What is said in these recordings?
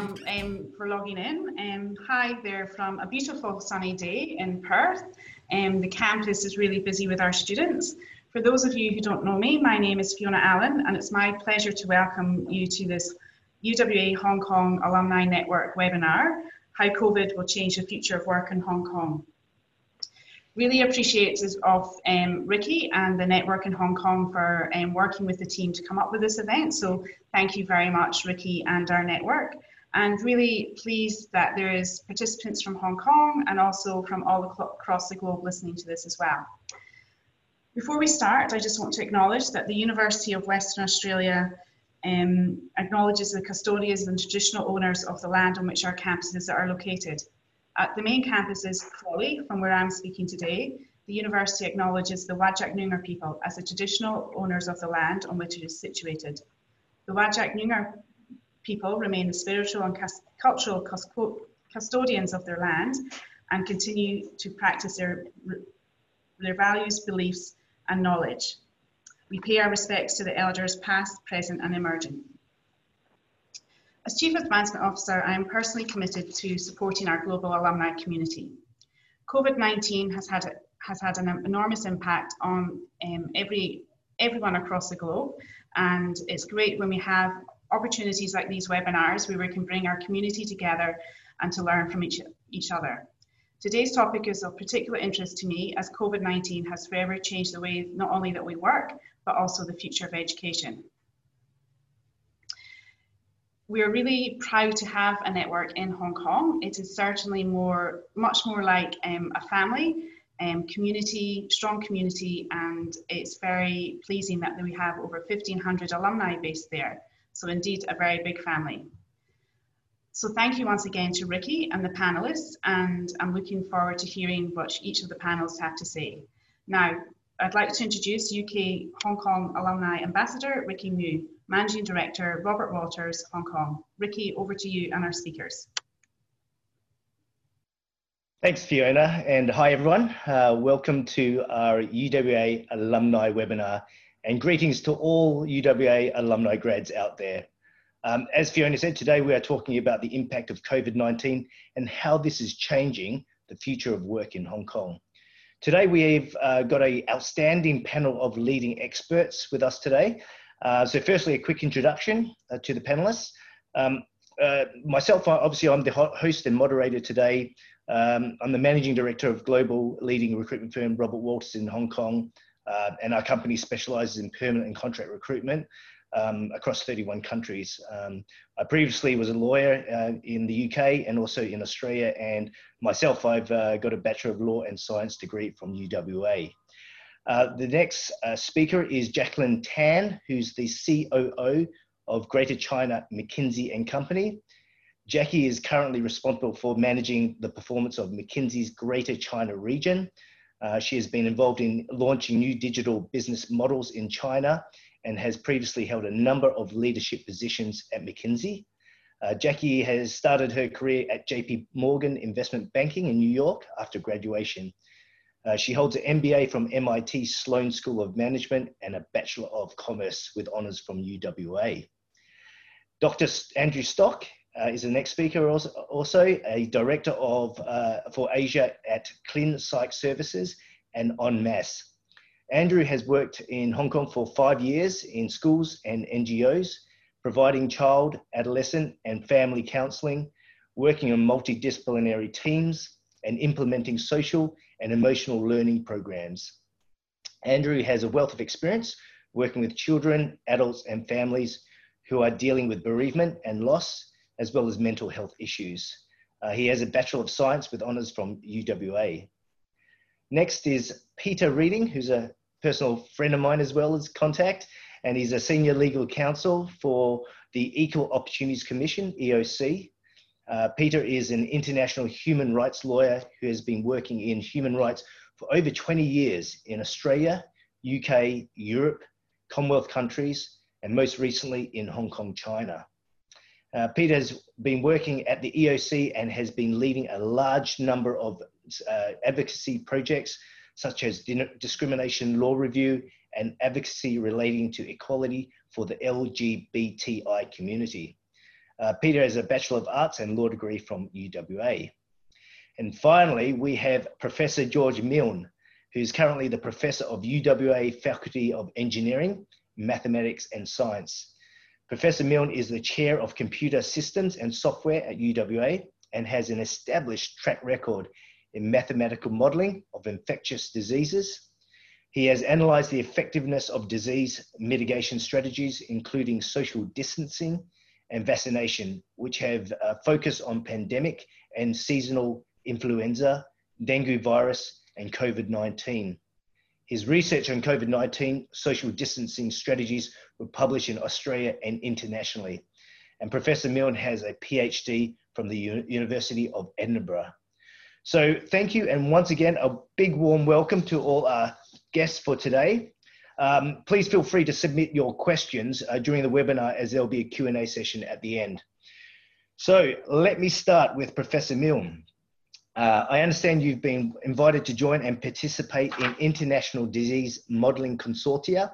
from um, for logging in. Um, hi there from a beautiful sunny day in Perth. Um, the campus is really busy with our students. For those of you who don't know me, my name is Fiona Allen and it's my pleasure to welcome you to this UWA Hong Kong Alumni Network webinar, How COVID Will Change the Future of Work in Hong Kong. Really appreciate of um, Ricky and the network in Hong Kong for um, working with the team to come up with this event. So thank you very much, Ricky and our network. And really pleased that there is participants from Hong Kong and also from all across the globe listening to this as well. Before we start, I just want to acknowledge that the University of Western Australia um, acknowledges the custodians and traditional owners of the land on which our campuses are located. At the main campus is Crawley, from where I'm speaking today. The university acknowledges the Whadjuk Noongar people as the traditional owners of the land on which it is situated. The Whadjuk Noongar people remain the spiritual and cultural custodians of their land and continue to practice their, their values, beliefs, and knowledge. We pay our respects to the elders past, present, and emerging. As Chief Advancement Officer, I am personally committed to supporting our global alumni community. COVID-19 has had, has had an enormous impact on um, every, everyone across the globe, and it's great when we have opportunities like these webinars where we can bring our community together and to learn from each, each other. Today's topic is of particular interest to me as COVID-19 has forever changed the way not only that we work, but also the future of education we are really proud to have a network in Hong Kong. It is certainly more, much more like um, a family, um, community, strong community, and it's very pleasing that we have over 1,500 alumni based there. So indeed, a very big family. So thank you once again to Ricky and the panelists, and I'm looking forward to hearing what each of the panels have to say. Now, I'd like to introduce UK Hong Kong Alumni Ambassador, Ricky Mui. Managing Director, Robert Walters, Hong Kong. Ricky, over to you and our speakers. Thanks, Fiona, and hi everyone. Uh, welcome to our UWA alumni webinar, and greetings to all UWA alumni grads out there. Um, as Fiona said, today we are talking about the impact of COVID-19 and how this is changing the future of work in Hong Kong. Today we've uh, got an outstanding panel of leading experts with us today. Uh, so firstly, a quick introduction uh, to the panelists. Um, uh, myself, obviously, I'm the host and moderator today. Um, I'm the managing director of global leading recruitment firm Robert Walters in Hong Kong, uh, and our company specializes in permanent and contract recruitment um, across 31 countries. Um, I previously was a lawyer uh, in the UK and also in Australia, and myself, I've uh, got a Bachelor of Law and Science degree from UWA. Uh, the next uh, speaker is Jacqueline Tan, who's the COO of Greater China McKinsey and Company. Jackie is currently responsible for managing the performance of McKinsey's Greater China region. Uh, she has been involved in launching new digital business models in China and has previously held a number of leadership positions at McKinsey. Uh, Jackie has started her career at JP Morgan Investment Banking in New York after graduation. Uh, she holds an MBA from MIT Sloan School of Management and a Bachelor of Commerce with honors from UWA. Dr. Andrew Stock uh, is the next speaker, also, also a director of uh, for Asia at Clin Psych Services and En Masse. Andrew has worked in Hong Kong for five years in schools and NGOs, providing child, adolescent, and family counselling, working on multidisciplinary teams, and implementing social and emotional learning programs. Andrew has a wealth of experience working with children, adults, and families who are dealing with bereavement and loss, as well as mental health issues. Uh, he has a Bachelor of Science with honours from UWA. Next is Peter Reading, who's a personal friend of mine as well as contact, and he's a senior legal counsel for the Equal Opportunities Commission, EOC. Uh, Peter is an international human rights lawyer who has been working in human rights for over 20 years in Australia, UK, Europe, Commonwealth countries, and most recently in Hong Kong, China. Uh, Peter has been working at the EOC and has been leading a large number of uh, advocacy projects such as discrimination law review and advocacy relating to equality for the LGBTI community. Uh, Peter has a Bachelor of Arts and Law degree from UWA. And finally, we have Professor George Milne, who's currently the Professor of UWA Faculty of Engineering, Mathematics and Science. Professor Milne is the Chair of Computer Systems and Software at UWA and has an established track record in mathematical modeling of infectious diseases. He has analyzed the effectiveness of disease mitigation strategies, including social distancing and vaccination, which have uh, focused on pandemic and seasonal influenza, dengue virus, and COVID 19. His research on COVID 19 social distancing strategies were published in Australia and internationally. And Professor Milne has a PhD from the U University of Edinburgh. So, thank you, and once again, a big warm welcome to all our guests for today. Um, please feel free to submit your questions uh, during the webinar as there'll be a Q&A session at the end. So let me start with Professor Milne. Uh, I understand you've been invited to join and participate in international disease modeling consortia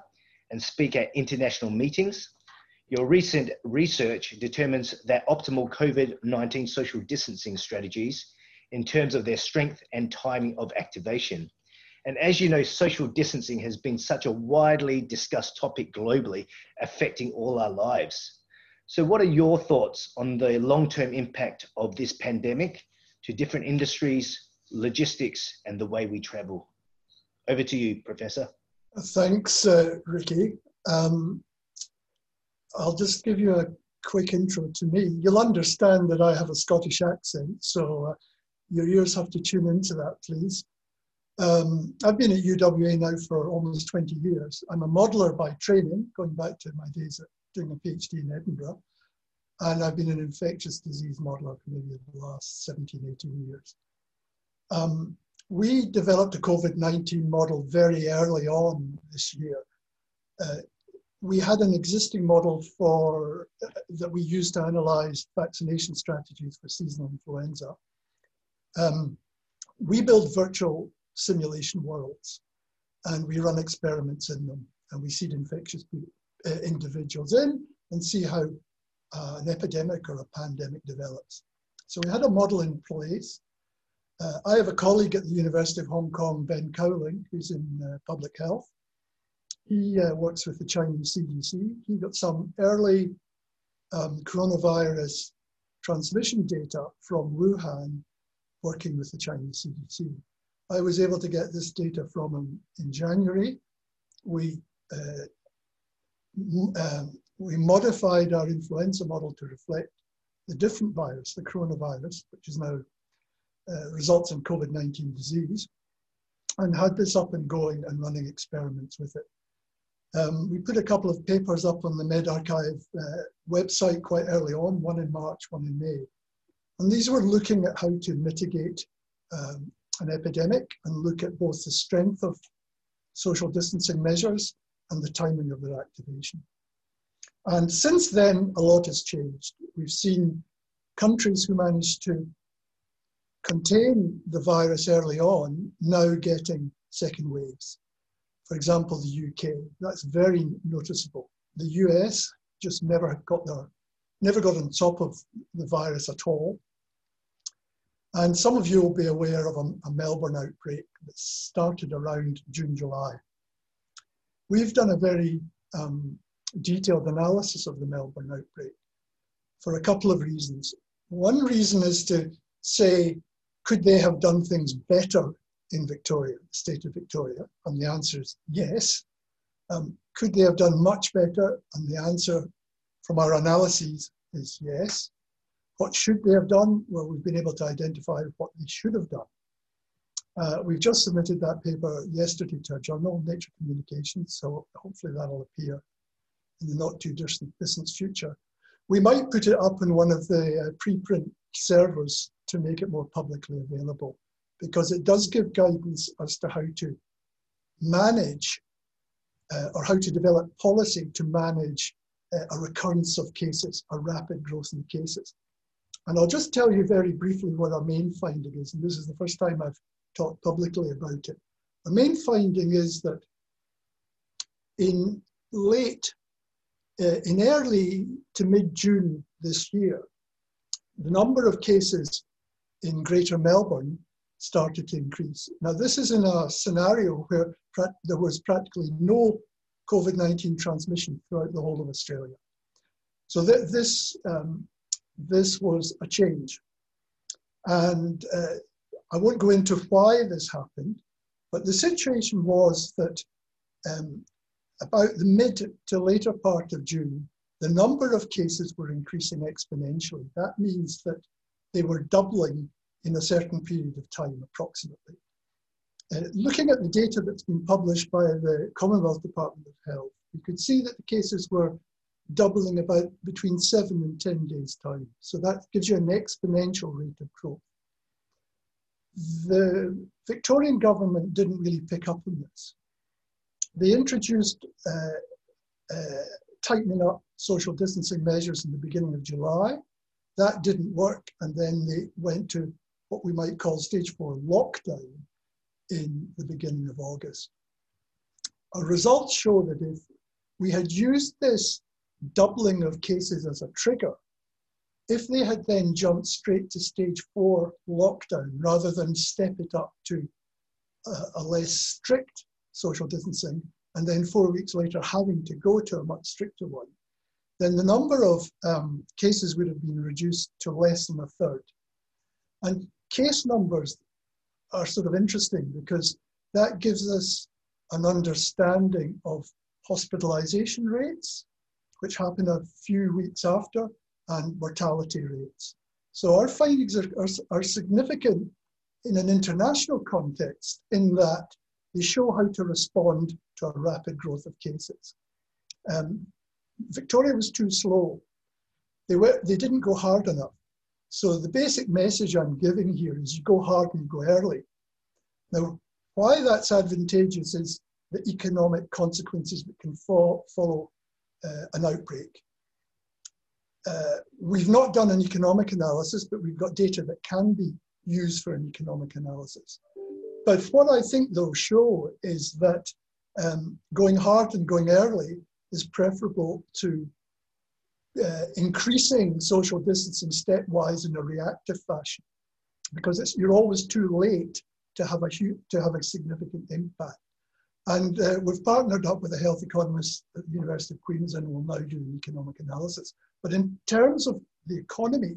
and speak at international meetings. Your recent research determines that optimal COVID-19 social distancing strategies in terms of their strength and timing of activation. And as you know, social distancing has been such a widely discussed topic globally, affecting all our lives. So, what are your thoughts on the long term impact of this pandemic to different industries, logistics, and the way we travel? Over to you, Professor. Thanks, uh, Ricky. Um, I'll just give you a quick intro to me. You'll understand that I have a Scottish accent, so uh, your ears have to tune into that, please. Um, I've been at UWA now for almost 20 years. I'm a modeler by training, going back to my days at doing a PhD in Edinburgh. And I've been an infectious disease modeler for maybe the last 17, 18 years. Um, we developed a COVID-19 model very early on this year. Uh, we had an existing model for uh, that we used to analyze vaccination strategies for seasonal influenza. Um, we build virtual simulation worlds and we run experiments in them and we seed infectious uh, individuals in and see how uh, an epidemic or a pandemic develops. So we had a model in place. Uh, I have a colleague at the University of Hong Kong, Ben Cowling, who's in uh, public health. He uh, works with the Chinese CDC. He got some early um, coronavirus transmission data from Wuhan working with the Chinese CDC. I was able to get this data from him in January. We, uh, um, we modified our influenza model to reflect the different virus, the coronavirus, which is now uh, results in COVID-19 disease, and had this up and going and running experiments with it. Um, we put a couple of papers up on the medRxiv uh, website quite early on, one in March, one in May. And these were looking at how to mitigate um, an epidemic and look at both the strength of social distancing measures and the timing of their activation. And since then, a lot has changed. We've seen countries who managed to contain the virus early on now getting second waves. For example, the UK, that's very noticeable. The US just never got there, never got on top of the virus at all. And some of you will be aware of a, a Melbourne outbreak that started around June, July. We've done a very um, detailed analysis of the Melbourne outbreak for a couple of reasons. One reason is to say, could they have done things better in Victoria, the state of Victoria? And the answer is yes. Um, could they have done much better? And the answer from our analyses is yes. What should they have done? Well, we've been able to identify what they should have done. Uh, we've just submitted that paper yesterday to a journal, Nature Communications, so hopefully that'll appear in the not too distant, future. We might put it up in one of the uh, preprint servers to make it more publicly available because it does give guidance as to how to manage uh, or how to develop policy to manage uh, a recurrence of cases, a rapid growth in cases. And I'll just tell you very briefly what our main finding is, and this is the first time I've talked publicly about it. The main finding is that in late, uh, in early to mid-June this year, the number of cases in Greater Melbourne started to increase. Now, this is in a scenario where there was practically no COVID 19 transmission throughout the whole of Australia. So, th- this, um, this was a change. And uh, I won't go into why this happened, but the situation was that um, about the mid to later part of June, the number of cases were increasing exponentially. That means that they were doubling in a certain period of time, approximately. Uh, looking at the data that's been published by the Commonwealth Department of Health, you could see that the cases were doubling about between seven and 10 days' time. So that gives you an exponential rate of growth. The Victorian government didn't really pick up on this. They introduced uh, uh, tightening up social distancing measures in the beginning of July. That didn't work, and then they went to what we might call stage four lockdown in the beginning of August. Our results show that if we had used this doubling of cases as a trigger, if they had then jumped straight to stage four lockdown rather than step it up to a, a less strict social distancing, and then four weeks later having to go to a much stricter one, then the number of um, cases would have been reduced to less than a third. And case numbers are sort of interesting because that gives us an understanding of hospitalization rates, which happen a few weeks after, and mortality rates. So our findings are, are, are significant in an international context in that they show how to respond to a rapid growth of cases. Um, Victoria was too slow. They, were, they didn't go hard enough. So the basic message I'm giving here is you go hard and you go early. Now, why that's advantageous is the economic consequences that can fo follow uh, an outbreak. Uh, we've not done an economic analysis, but we've got data that can be used for an economic analysis. But what I think they'll show is that um, going hard and going early is preferable to uh, increasing social distancing stepwise in a reactive fashion because you're always too late to have a to have a significant impact. And uh, we've partnered up with a health economist at the University of Queensland and will now do an economic analysis. But in terms of the economy,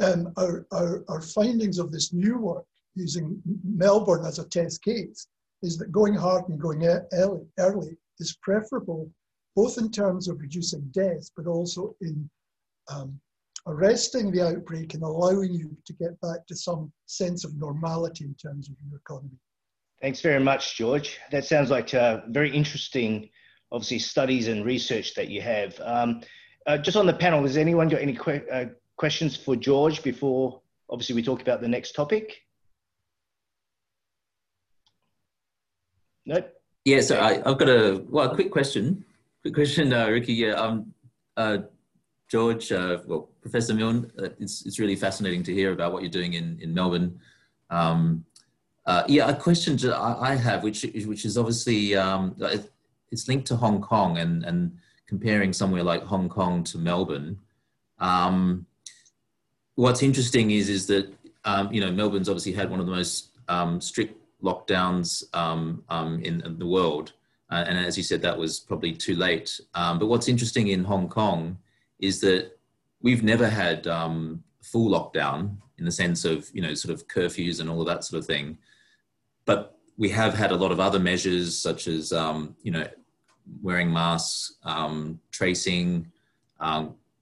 um, our, our, our findings of this new work using Melbourne as a test case is that going hard and going early, early is preferable both in terms of reducing deaths, but also in um, arresting the outbreak and allowing you to get back to some sense of normality in terms of your economy. Thanks very much, George. That sounds like uh, very interesting, obviously, studies and research that you have. Um, uh, just on the panel, has anyone got any que uh, questions for George before, obviously, we talk about the next topic? Nope. Yeah, so I, have got a well, a quick question. Quick question, uh, Ricky. Yeah, um, uh, George, uh, well, Professor Milne, uh, it's it's really fascinating to hear about what you're doing in in Melbourne. Um, uh, yeah, a question I, I have, which which is obviously um, it's linked to Hong Kong and and comparing somewhere like Hong Kong to Melbourne. Um, what's interesting is is that um, you know Melbourne's obviously had one of the most um, strict lockdowns um, um, in, in, the world. Uh, and as you said, that was probably too late. Um, but what's interesting in Hong Kong is that we've never had um, full lockdown in the sense of, you know, sort of curfews and all of that sort of thing. But we have had a lot of other measures such as, um, you know, wearing masks, tracing,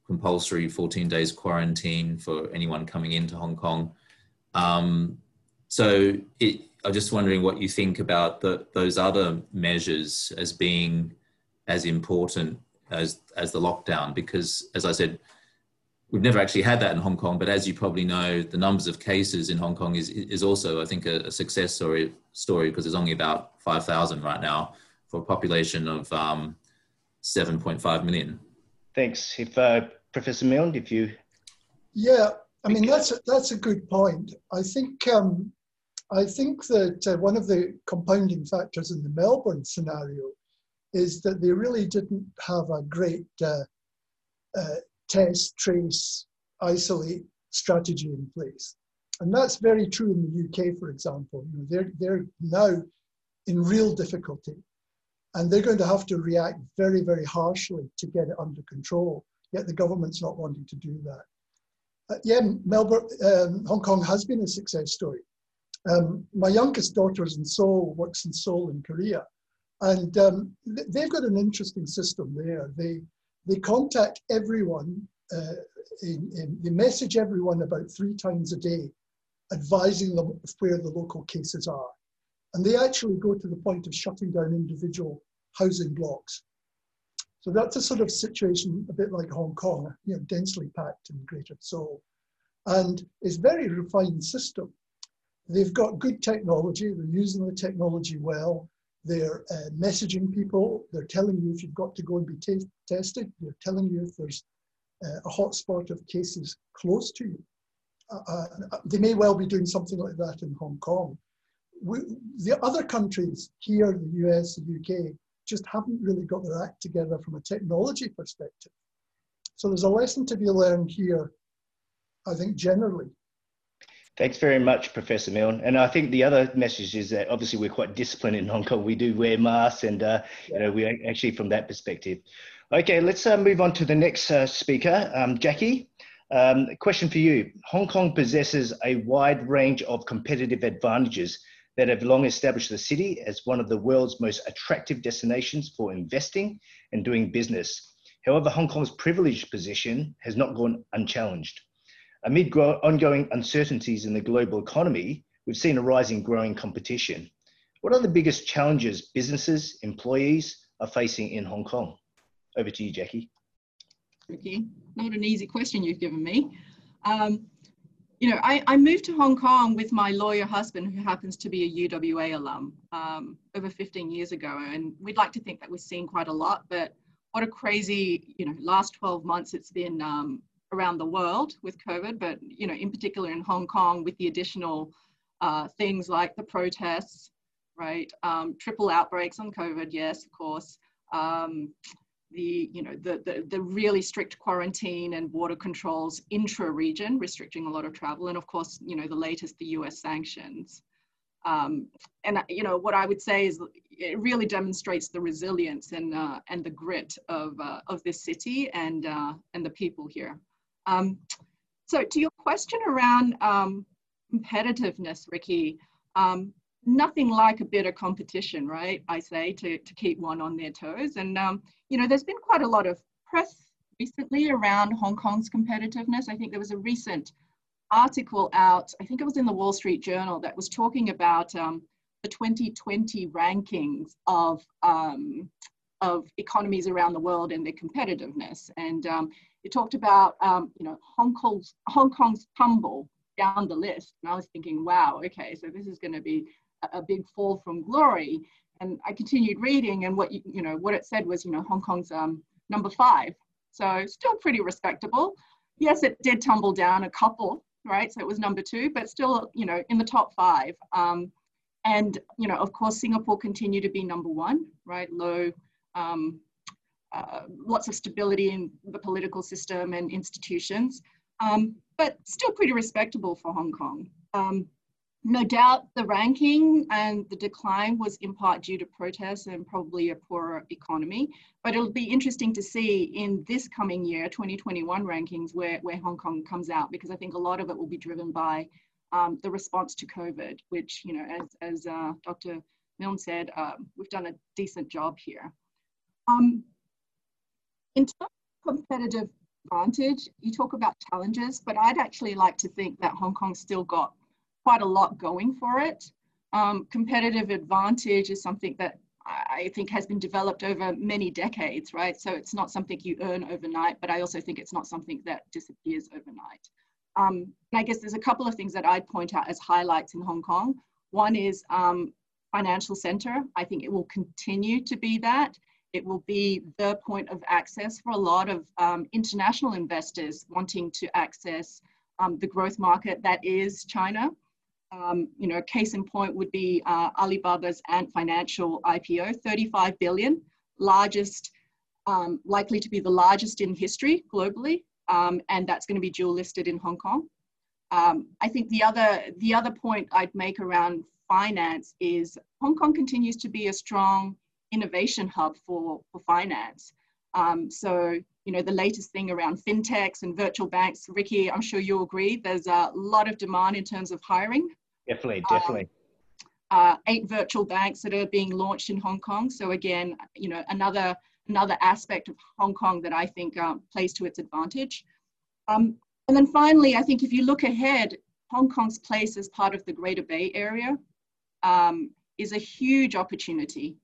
compulsory 14 days quarantine for anyone coming into Hong Kong. Um, so it, I'm just wondering what you think about the, those other measures as being as important as as the lockdown, because as I said, we've never actually had that in Hong Kong. But as you probably know, the numbers of cases in Hong Kong is is also, I think, a, a success story story because there's only about five thousand right now for a population of um, seven point five million. Thanks. If uh, Professor Milne, if you yeah, I mean that's a, that's a good point. I think um, I think that uh, one of the compounding factors in the Melbourne scenario is that they really didn't have a great uh, uh, test, trace, isolate strategy in place. And that's very true in the UK, for example. You know, they're, they're now in real difficulty and they're going to have to react very, very harshly to get it under control. Yet the government's not wanting to do that. Uh, yeah, Melbourne, um, Hong Kong has been a success story. Um, my youngest daughter is in Seoul, works in Seoul in Korea, and um, they've got an interesting system there. They they contact everyone, uh, in, in, they message everyone about three times a day, advising them of where the local cases are. And they actually go to the point of shutting down individual housing blocks. So that's a sort of situation a bit like Hong Kong, you know, densely packed in Greater Seoul. And it's a very refined system. They've got good technology, they're using the technology well, they're uh, messaging people, they're telling you if you've got to go and be tested, they're telling you if there's uh, a hotspot of cases close to you. Uh, uh they may well be doing something like that in Hong Kong. We, the other countries here, the US, the UK, just haven't really got their act together from a technology perspective. So there's a lesson to be learned here, I think, generally. Thanks very much, Professor Milne. And I think the other message is that obviously we're quite disciplined in Hong Kong. We do wear masks, and uh, you know we actually from that perspective. Okay, let's uh, move on to the next uh, speaker, um, Jackie. Um, question for you: Hong Kong possesses a wide range of competitive advantages that have long established the city as one of the world's most attractive destinations for investing and doing business. However, Hong Kong's privileged position has not gone unchallenged. Amid ongoing uncertainties in the global economy, we've seen a rising growing competition. What are the biggest challenges businesses, employees are facing in Hong Kong? Over to you, Jackie. Ricky, not an easy question you've given me. Um, you know, I, I, moved to Hong Kong with my lawyer husband, who happens to be a UWA alum, um, over 15 years ago. And we'd like to think that we've seen quite a lot, but what a crazy, you know, last 12 months it's been um, around the world with COVID, but, you know, in particular in Hong Kong with the additional uh, things like the protests, right? Um, triple outbreaks on COVID, yes, of course. Um, the, you know, the, the, the really strict quarantine and border controls intra-region, restricting a lot of travel, and of course, you know, the latest, the US sanctions. Um, and you know what I would say is it really demonstrates the resilience and uh, and the grit of uh, of this city and uh, and the people here. Um, so to your question around um, competitiveness, Ricky, um, nothing like a bit of competition, right? I say to, to keep one on their toes. And, um, you know, there's been quite a lot of press recently around Hong Kong's competitiveness. I think there was a recent article out, I think it was in the Wall Street Journal, that was talking about um, the 2020 rankings of, um, of economies around the world and their competitiveness. And um, it talked about, um, you know, Hong Kong's, Hong Kong's tumble down the list. And I was thinking, wow, okay, so this is going to be a, a big fall from glory. And I continued reading, and what you, you know, what it said was, you know, Hong Kong's um, number five, so still pretty respectable. Yes, it did tumble down a couple, right? So it was number two, but still, you know, in the top five. Um, and you know, of course, Singapore continued to be number one, right? Low um, uh, lots of stability in the political system and institutions, um, but still pretty respectable for Hong Kong. Um, no doubt the ranking and the decline was in part due to protests and probably a poorer economy. But it'll be interesting to see in this coming year, 2021 rankings, where, where Hong Kong comes out, because I think a lot of it will be driven by um, the response to COVID, which, you know, as, as uh, Dr. Milne said, uh, we've done a decent job here. Um, in terms of competitive advantage, you talk about challenges, but I'd actually like to think that Hong Kong still got quite a lot going for it. Um, competitive advantage is something that I think has been developed over many decades, right? So it's not something you earn overnight, but I also think it's not something that disappears overnight. Um, and I guess there's a couple of things that I'd point out as highlights in Hong Kong. One is um, financial center. I think it will continue to be that. It will be the point of access for a lot of um, international investors wanting to access um, the growth market that is China. Um, you know, case in point would be uh, Alibaba's Ant Financial IPO, 35 billion, largest, um, likely to be the largest in history globally. um, and that's going to be dual listed in Hong Kong. Um, I think the other the other point I'd make around finance is Hong Kong continues to be a strong innovation hub for, for finance. Um, so, you know, the latest thing around fintechs and virtual banks, Ricky, I'm sure you'll agree, there's a lot of demand in terms of hiring. Definitely, definitely. Um, uh, eight virtual banks that are being launched in Hong Kong. So again, you know, another another aspect of Hong Kong that I think um, plays to its advantage. Um, and then finally, I think if you look ahead, Hong Kong's place as part of the Greater Bay Area um, is a huge opportunity,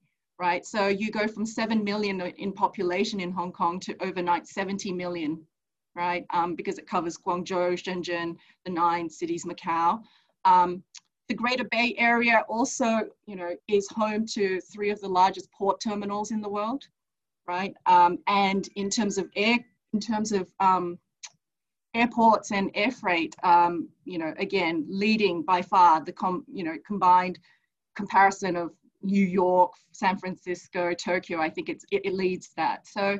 right? So you go from 7 million in population in Hong Kong to overnight 70 million, right? Um, because it covers Guangzhou, Shenzhen, the nine cities, Macau. Um, the Greater Bay Area also, you know, is home to three of the largest port terminals in the world, right? Um, and in terms of air, in terms of um, airports and air freight, um, you know, again, leading by far the com, you know, combined comparison of New York, San Francisco, Tokyo, I think it's, it, it leads that. So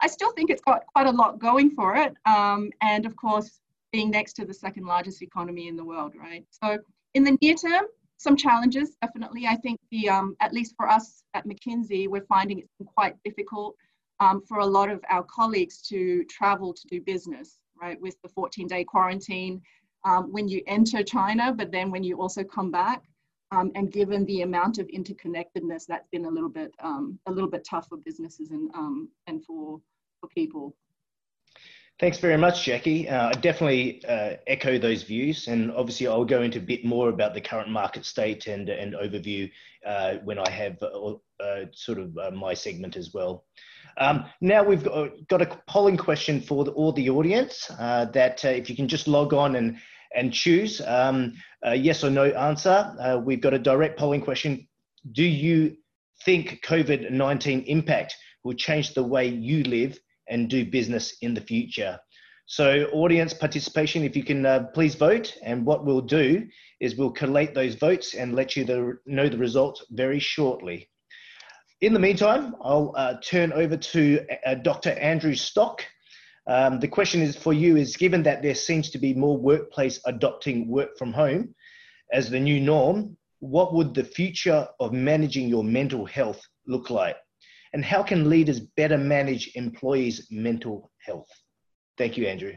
I still think it's got quite a lot going for it. Um, and of course, being next to the second largest economy in the world, right? So in the near term, some challenges, definitely. I think the, um, at least for us at McKinsey, we're finding it quite difficult um, for a lot of our colleagues to travel to do business right, with the 14 day quarantine um, when you enter China, but then when you also come back. Um, and given the amount of interconnectedness, that's been a little bit um, a little bit tough for businesses and um, and for for people. Thanks very much, Jackie. Uh, I definitely uh, echo those views, and obviously I'll go into a bit more about the current market state and and overview uh, when I have uh, uh, sort of uh, my segment as well. Um, now we've got, got, a polling question for the, all the audience that if you can just log on and, and choose um, yes or no answer. Uh, we've got a direct polling question. Do you think COVID-19 impact will change the way you live and do business in the future? So audience participation, if you can uh, please vote. And what we'll do is we'll collate those votes and let you the, know the results very shortly. In the meantime, I'll uh, turn over to uh, Dr. Andrew Stock. Um, the question is for you is given that there seems to be more workplace adopting work from home as the new norm, what would the future of managing your mental health look like? And how can leaders better manage employees' mental health? Thank you, Andrew.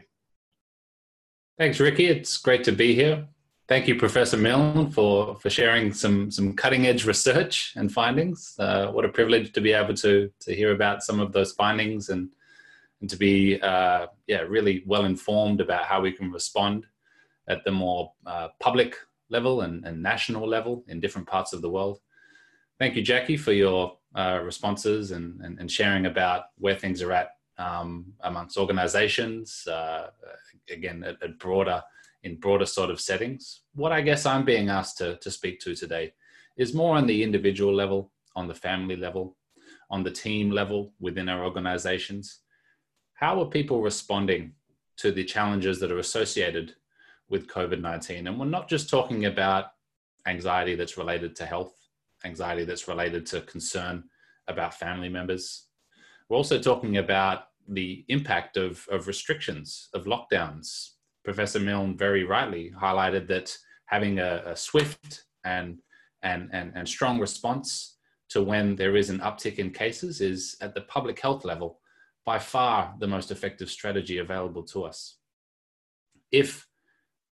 Thanks, Ricky. It's great to be here. Thank you, Professor Milne, for, for sharing some, some cutting edge research and findings. Uh, what a privilege to be able to, to hear about some of those findings and, and to be uh, yeah, really well informed about how we can respond at the more uh, public level and, and national level in different parts of the world. Thank you, Jackie, for your uh, responses and, and, and, sharing about where things are at um, amongst organizations, uh, again, at, at broader in broader sort of settings. What I guess I'm being asked to, to speak to today is more on the individual level, on the family level, on the team level within our organizations. How are people responding to the challenges that are associated with COVID 19? And we're not just talking about anxiety that's related to health, anxiety that's related to concern about family members. We're also talking about the impact of, of restrictions, of lockdowns, Professor Milne very rightly highlighted that having a, a swift and, and, and, and strong response to when there is an uptick in cases is at the public health level by far the most effective strategy available to us. If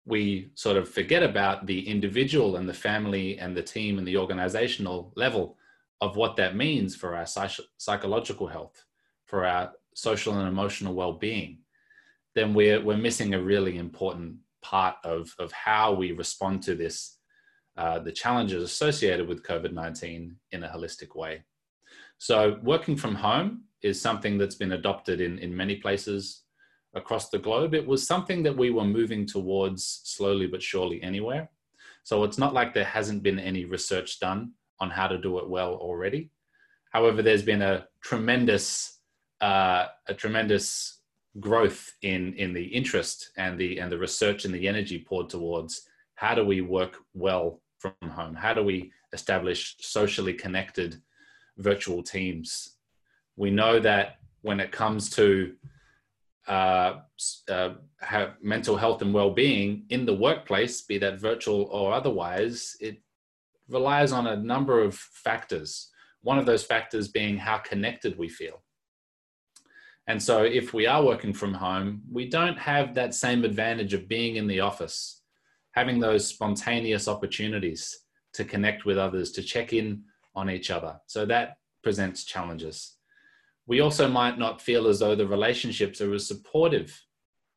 we sort of forget about the individual and the family and the team and the organizational level of what that means for our psych- psychological health, for our social and emotional well being, then we're, we're missing a really important part of, of how we respond to this, uh, the challenges associated with COVID 19 in a holistic way. So, working from home is something that's been adopted in, in many places across the globe. It was something that we were moving towards slowly but surely anywhere. So, it's not like there hasn't been any research done on how to do it well already. However, there's been a tremendous, uh, a tremendous growth in in the interest and the and the research and the energy poured towards how do we work well from home how do we establish socially connected virtual teams we know that when it comes to uh, uh, have mental health and well-being in the workplace, be that virtual or otherwise, it relies on a number of factors. One of those factors being how connected we feel. And so, if we are working from home, we don't have that same advantage of being in the office, having those spontaneous opportunities to connect with others, to check in on each other. So, that presents challenges. We also might not feel as though the relationships are as supportive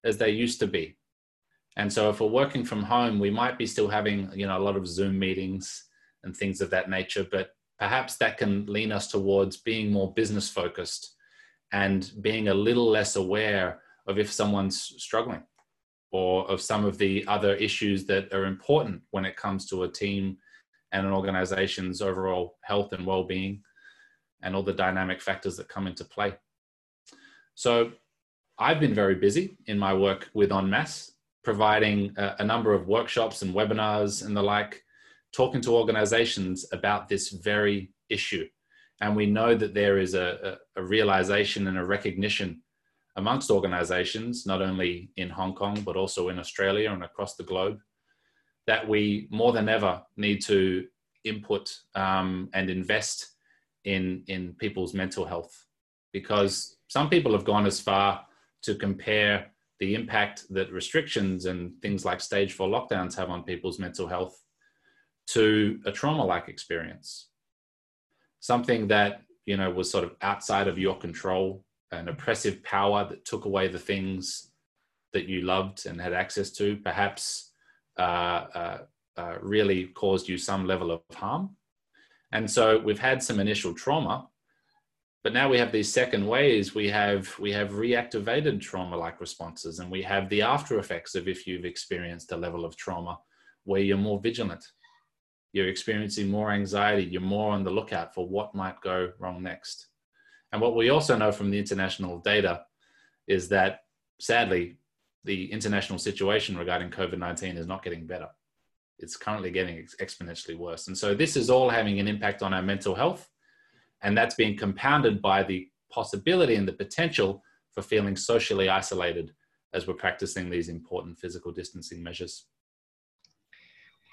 as they used to be. And so, if we're working from home, we might be still having you know, a lot of Zoom meetings and things of that nature, but perhaps that can lean us towards being more business focused and being a little less aware of if someone's struggling or of some of the other issues that are important when it comes to a team and an organization's overall health and well-being and all the dynamic factors that come into play. So I've been very busy in my work with En Masse, providing a, a number of workshops and webinars and the like, talking to organizations about this very issue and we know that there is a, a, a realization and a recognition amongst organizations, not only in Hong Kong, but also in Australia and across the globe, that we more than ever need to input um, and invest in, in people's mental health. Because some people have gone as far to compare the impact that restrictions and things like stage four lockdowns have on people's mental health to a trauma like experience something that you know was sort of outside of your control an oppressive power that took away the things that you loved and had access to perhaps uh, uh, uh, really caused you some level of harm and so we've had some initial trauma but now we have these second ways we have we have reactivated trauma like responses and we have the after effects of if you've experienced a level of trauma where you're more vigilant you're experiencing more anxiety, you're more on the lookout for what might go wrong next. And what we also know from the international data is that sadly, the international situation regarding COVID 19 is not getting better. It's currently getting ex- exponentially worse. And so this is all having an impact on our mental health. And that's being compounded by the possibility and the potential for feeling socially isolated as we're practicing these important physical distancing measures.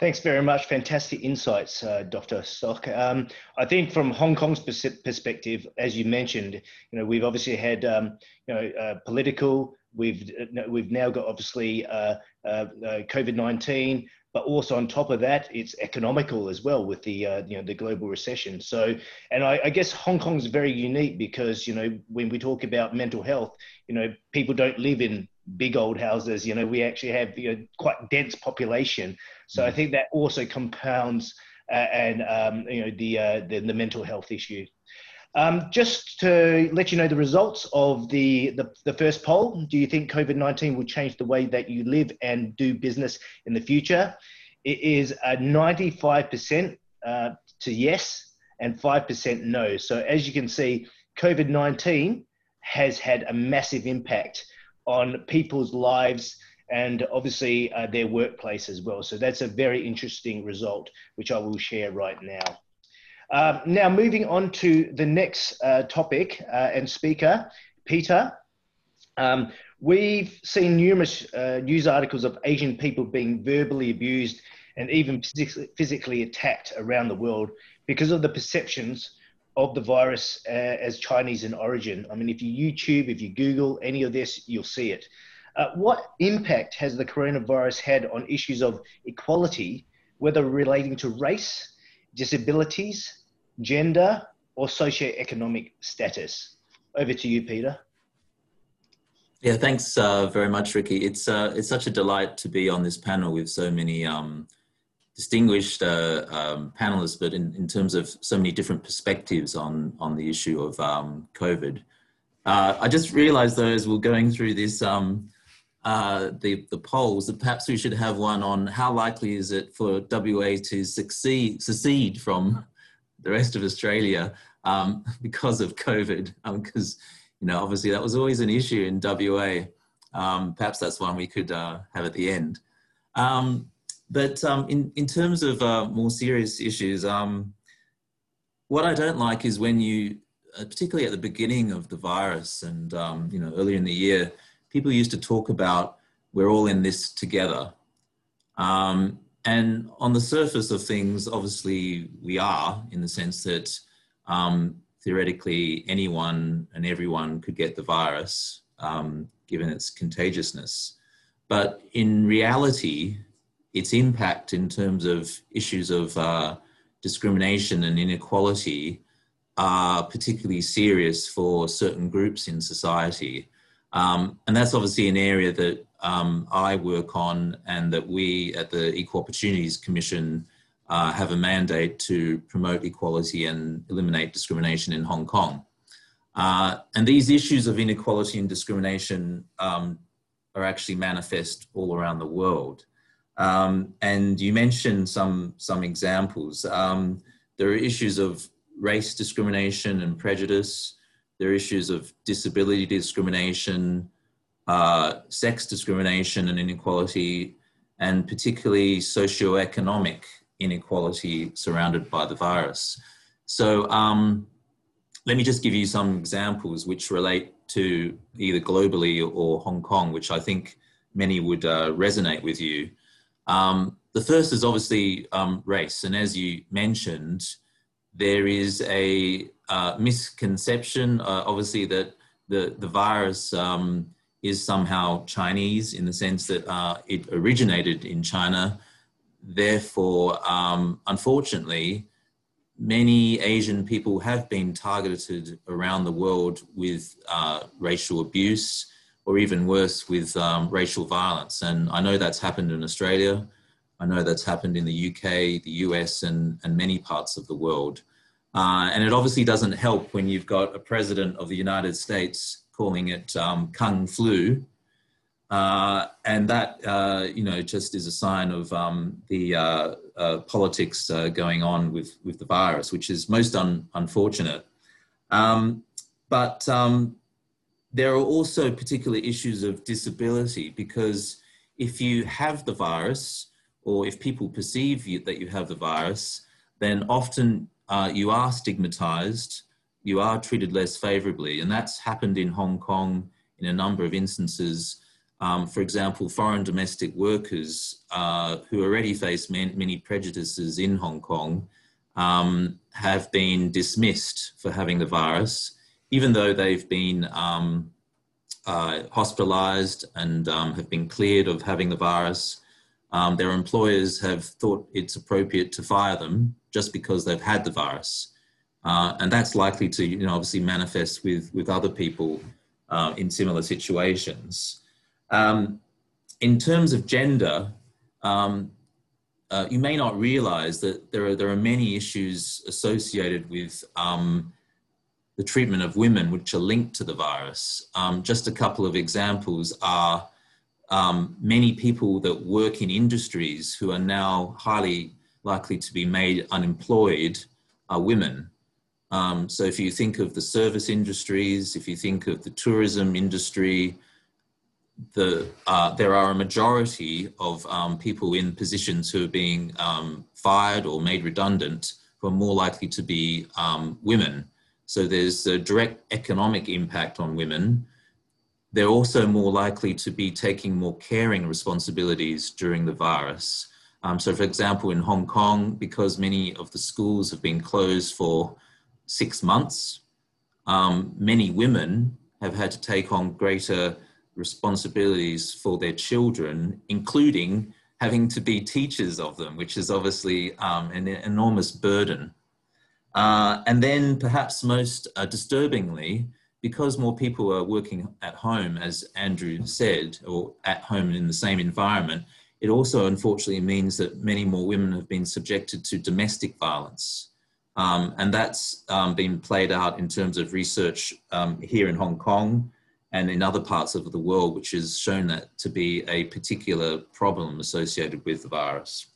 Thanks very much. Fantastic insights, uh, Dr. Stock. Um, I think from Hong Kong's perspective, as you mentioned, you know, we've obviously had, um, you know, uh, political. We've uh, we've now got obviously uh, uh, uh COVID nineteen, but also on top of that, it's economical as well with the you know the global recession. So, and I, I guess Hong Kong is very unique because you know when we talk about mental health, you know, people don't live in big old houses. You know, we actually have you know, quite dense population. So I mm. think that also compounds uh, and um, you know the, uh, the, the mental health issue. Um, just to let you know the results of the, the, the first poll, do you think COVID 19 will change the way that you live and do business in the future? It is a 95% uh, to yes and 5% no. So, as you can see, COVID 19 has had a massive impact on people's lives and obviously uh, their workplace as well. So that's a very interesting result, which I will share right now. Uh, now, moving on to the next uh, topic uh, and speaker, Peter. Um, we've seen numerous uh, news articles of Asian people being verbally abused and even physically attacked around the world because of the perceptions of the virus uh, as Chinese in origin. I mean, if you YouTube, if you Google any of this, you'll see it. Uh, what impact has the coronavirus had on issues of equality, whether relating to race, disabilities, gender, or socioeconomic status? Over to you, Peter. Yeah, thanks uh, very much, Ricky. It's uh, it's such a delight to be on this panel with so many um, distinguished uh, um, panelists, but in, in terms of so many different perspectives on, on the issue of um, COVID. Uh, I just realized though, as we're going through this, um, uh, the, the polls, that perhaps we should have one on how likely is it for WA to succeed, secede from the rest of Australia um, because of COVID, because, um, you know, obviously that was always an issue in WA. Um, perhaps that's one we could uh, have at the end. Um, but um, in, in terms of uh, more serious issues, um, what I don't like is when you, uh, particularly at the beginning of the virus and you know earlier in the year, people used to talk about we're all in this together. Um, and on the surface of things, obviously we are in the sense that um, theoretically anyone and everyone could get the virus um, given its contagiousness. But in reality, its impact in terms of issues of uh, discrimination and inequality are particularly serious for certain groups in society. Um, and that's obviously an area that um, I work on and that we at the Equal Opportunities Commission uh, have a mandate to promote equality and eliminate discrimination in Hong Kong. Uh, and these issues of inequality and discrimination um, are actually manifest all around the world. Um, and you mentioned some, some examples. Um, there are issues of race discrimination and prejudice. There are issues of disability discrimination, uh, sex discrimination and inequality, and particularly socioeconomic inequality surrounded by the virus. So um, let me just give you some examples which relate to either globally or Hong Kong, which I think many would uh, resonate with you. Um, the first is obviously um, race, and as you mentioned, there is a uh, misconception, uh, obviously, that the, the virus um, is somehow Chinese in the sense that uh, it originated in China. Therefore, um, unfortunately, many Asian people have been targeted around the world with uh, racial abuse or even worse with um, racial violence. And I know that's happened in Australia. I know that's happened in the UK, the US, and, and many parts of the world. Uh, and it obviously doesn't help when you've got a president of the United States calling it um, Kung Flu. Uh, and that, uh, you know, just is a sign of um, the uh, uh, politics uh, going on with, with the virus, which is most un- unfortunate. Um, but um, there are also particular issues of disability because if you have the virus, or if people perceive you, that you have the virus, then often uh, you are stigmatized, you are treated less favorably. And that's happened in Hong Kong in a number of instances. Um, for example, foreign domestic workers uh, who already face man, many prejudices in Hong Kong um, have been dismissed for having the virus, even though they've been um, uh, hospitalized and um, have been cleared of having the virus um, their employers have thought it's appropriate to fire them just because they've had the virus. Uh, and that's likely to, you know, obviously manifest with, with other people uh, in similar situations. Um, in terms of gender, um, uh, you may not realize that there are, there are many issues associated with um, the treatment of women which are linked to the virus. Um, just a couple of examples are um, many people that work in industries who are now highly likely to be made unemployed are women. Um, so if you think of the service industries, if you think of the tourism industry, the, uh, there are a majority of um, people in positions who are being um, fired or made redundant who are more likely to be um, women. So there's a direct economic impact on women they're also more likely to be taking more caring responsibilities during the virus. Um, so, for example, in Hong Kong, because many of the schools have been closed for six months, um, many women have had to take on greater responsibilities for their children, including having to be teachers of them, which is obviously um, an enormous burden. Uh, and then, perhaps most uh, disturbingly, because more people are working at home, as Andrew said, or at home in the same environment, it also unfortunately means that many more women have been subjected to domestic violence. Um, and that's um, been played out in terms of research um, here in Hong Kong and in other parts of the world, which has shown that to be a particular problem associated with the virus.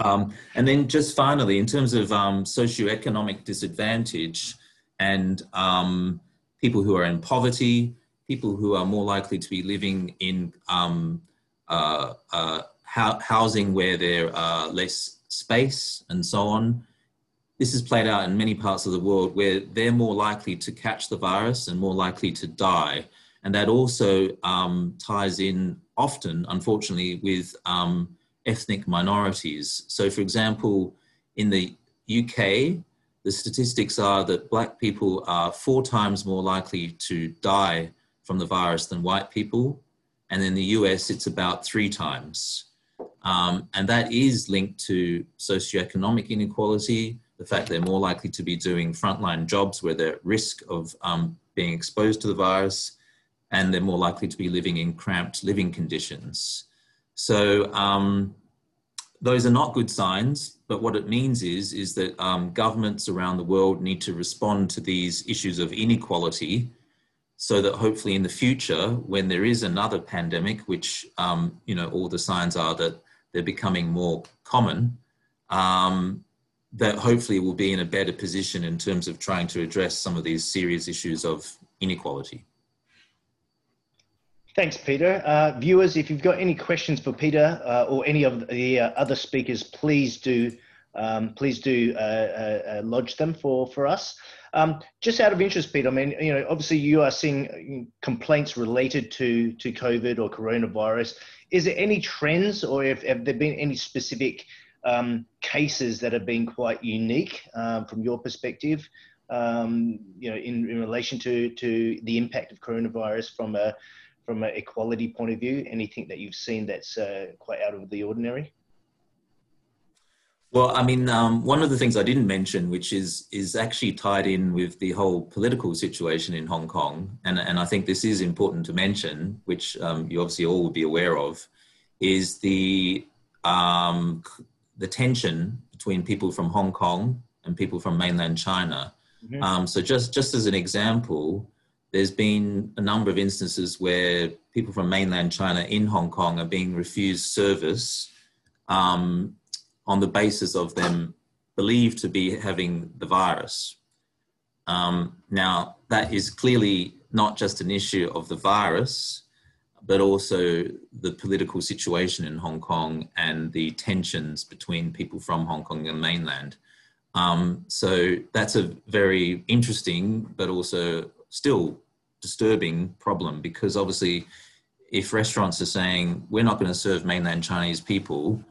Um, and then just finally, in terms of um, socioeconomic disadvantage and um, people who are in poverty, people who are more likely to be living in housing where there are less space and so on. This is played out in many parts of the world where they're more likely to catch the virus and more likely to die. And that also um, ties in often, unfortunately, with um, ethnic minorities. So, for example, in the UK, the statistics are that black people are four times more likely to die from the virus than white people. And in the US, it's about three times. Um, and that is linked to socioeconomic inequality, the fact they're more likely to be doing frontline jobs where they're at risk of um, being exposed to the virus, and they're more likely to be living in cramped living conditions. So um, those are not good signs, but what it means is, is that um, governments around the world need to respond to these issues of inequality so that hopefully in the future, when there is another pandemic, which, um, you know, all the signs are that they're becoming more common, um, that hopefully we'll be in a better position in terms of trying to address some of these serious issues of inequality. Thanks, Peter. Uh, viewers, if you've got any questions for Peter uh, or any of the uh, other speakers, please do um, please do uh, uh, uh, lodge them for for us. Um, just out of interest, Pete, I mean, you know, obviously you are seeing complaints related to to COVID or coronavirus. Is there any trends, or if, have there been any specific um, cases that have been quite unique um, from your perspective? Um, you know, in, in relation to to the impact of coronavirus from a from an equality point of view? Anything that you've seen that's uh, quite out of the ordinary? Well, I mean, um, one of the things I didn't mention, which is is actually tied in with the whole political situation in Hong Kong, and and I think this is important to mention, which um, you obviously all would be aware of, is the um, the tension between people from Hong Kong and people from mainland China. Mm-hmm. Um, so just just as an example, there's been a number of instances where people from mainland China in Hong Kong are being refused service um, on the basis of them believed to be having the virus. Um, now, that is clearly not just an issue of the virus, but also the political situation in Hong Kong and the tensions between people from Hong Kong and mainland. Um, so that's a very interesting, but also still disturbing problem because obviously, if restaurants are saying we're not going to serve mainland Chinese people,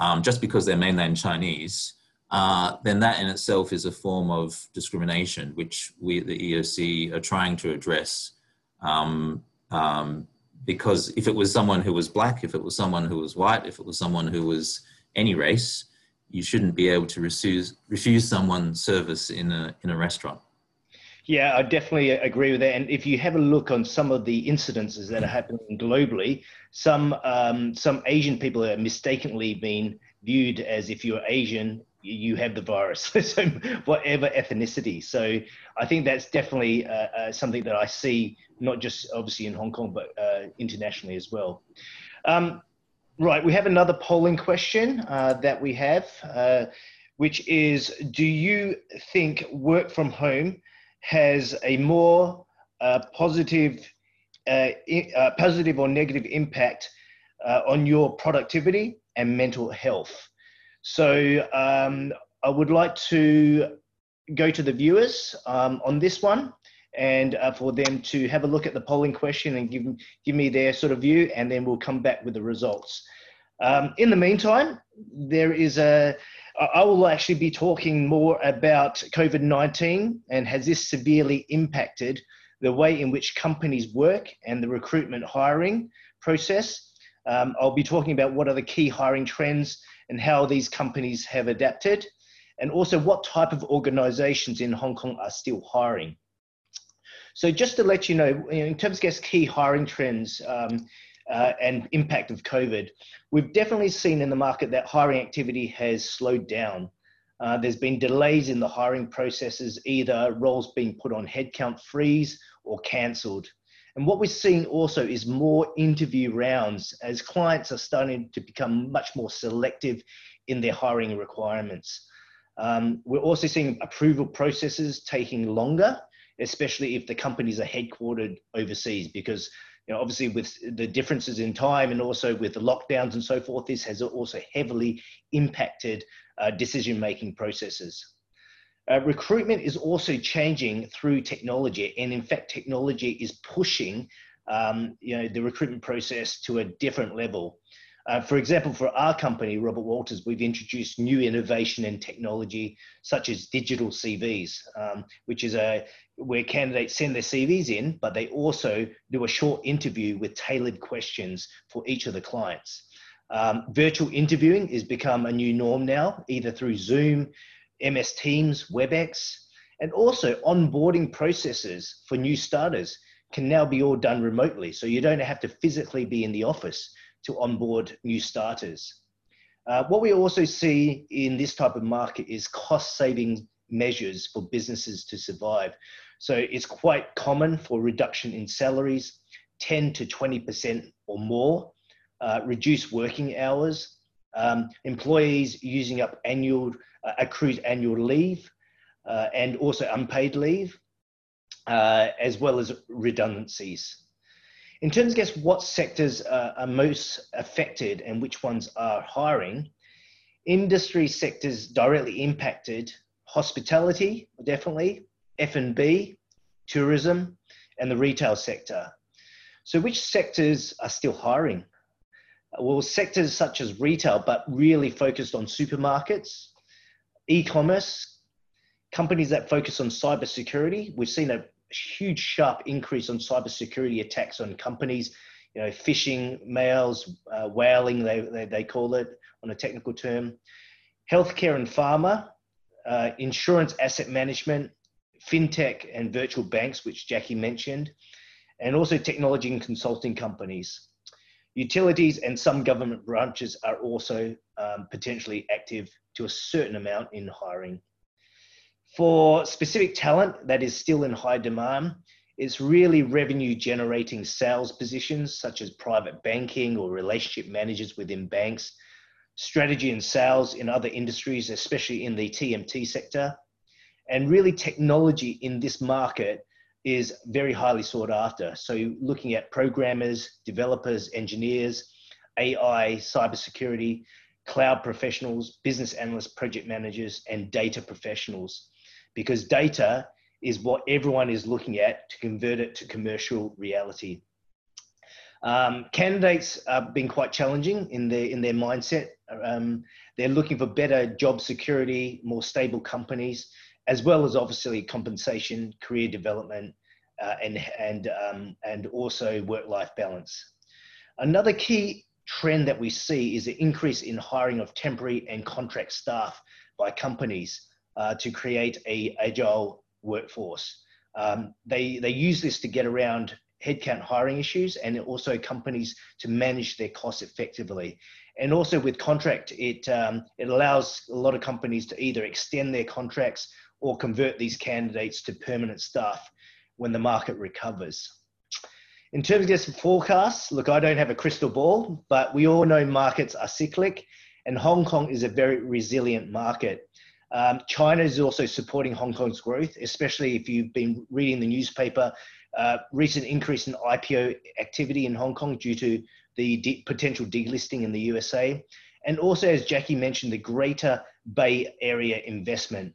um, just because they're mainland Chinese, uh, then that in itself is a form of discrimination, which we, the EOC, are trying to address. Um, um, because if it was someone who was black, if it was someone who was white, if it was someone who was any race, you shouldn't be able to refuse refuse someone service in a in a restaurant. Yeah, I definitely agree with that. And if you have a look on some of the incidences that are happening globally, some um, some Asian people are mistakenly being viewed as if you're Asian, you have the virus. so whatever ethnicity. So I think that's definitely uh, uh, something that I see not just obviously in Hong Kong but uh, internationally as well. Um, right, we have another polling question uh, that we have, uh, which is: Do you think work from home has a more uh, positive, uh, uh, positive or negative impact uh, on your productivity and mental health. So um, I would like to go to the viewers um, on this one and uh, for them to have a look at the polling question and give, give me their sort of view and then we'll come back with the results. Um, in the meantime, there is a, I will actually be talking more about COVID 19 and has this severely impacted the way in which companies work and the recruitment hiring process. Um, I'll be talking about what are the key hiring trends and how these companies have adapted, and also what type of organizations in Hong Kong are still hiring. So, just to let you know, in terms of key hiring trends, um, uh, and impact of COVID, we've definitely seen in the market that hiring activity has slowed down. Uh, there's been delays in the hiring processes, either roles being put on headcount freeze or cancelled. And what we're seeing also is more interview rounds as clients are starting to become much more selective in their hiring requirements. Um, we're also seeing approval processes taking longer, especially if the companies are headquartered overseas, because you know, obviously with the differences in time and also with the lockdowns and so forth, this has also heavily impacted uh, decision-making processes. Uh, recruitment is also changing through technology, and in fact, technology is pushing um, you know, the recruitment process to a different level. Uh, for example, for our company, Robert Walters, we've introduced new innovation and technology such as digital CVs, um, which is a where candidates send their CVs in, but they also do a short interview with tailored questions for each of the clients. Um, virtual interviewing has become a new norm now, either through Zoom, MS Teams, WebEx, and also onboarding processes for new starters can now be all done remotely. So you don't have to physically be in the office to onboard new starters. Uh, what we also see in this type of market is cost saving measures for businesses to survive. So it's quite common for reduction in salaries, 10 to 20% or more, uh, reduced working hours, um, employees using up annual uh, accrued annual leave, uh, and also unpaid leave, uh, as well as redundancies. In terms of guess what sectors uh, are most affected and which ones are hiring, industry sectors directly impacted hospitality, definitely, F&B, tourism, and the retail sector. So which sectors are still hiring? Well, sectors such as retail, but really focused on supermarkets, e-commerce, companies that focus on cybersecurity. We've seen a huge sharp increase on cybersecurity attacks on companies, you know, phishing mails, uh, whaling, they, they, they, call it on a technical term. Healthcare and pharma, uh, insurance asset management, fintech and virtual banks, which Jackie mentioned, and also technology and consulting companies. Utilities and some government branches are also um, potentially active to a certain amount in hiring. For specific talent that is still in high demand, it's really revenue generating sales positions such as private banking or relationship managers within banks, strategy and sales in other industries, especially in the TMT sector. And really, technology in this market is very highly sought after. So, looking at programmers, developers, engineers, AI, cybersecurity, cloud professionals, business analysts, project managers, and data professionals because data is what everyone is looking at to convert it to commercial reality. Um, candidates have been quite challenging in their in their mindset. Um, they're looking for better job security, more stable companies, as well as obviously compensation, career development, uh, and and um, and also work-life balance. Another key trend that we see is the increase in hiring of temporary and contract staff by companies uh, to create a agile workforce. Um, they, they use this to get around headcount hiring issues and also companies to manage their costs effectively. And also with contract, it, um, it allows a lot of companies to either extend their contracts or convert these candidates to permanent staff when the market recovers. In terms of this forecasts, look, I don't have a crystal ball, but we all know markets are cyclic and Hong Kong is a very resilient market. Um, China is also supporting Hong Kong's growth, especially if you've been reading the newspaper. Uh, recent increase in IPO activity in Hong Kong due to the de- potential delisting in the USA, and also, as Jackie mentioned, the Greater Bay Area investment.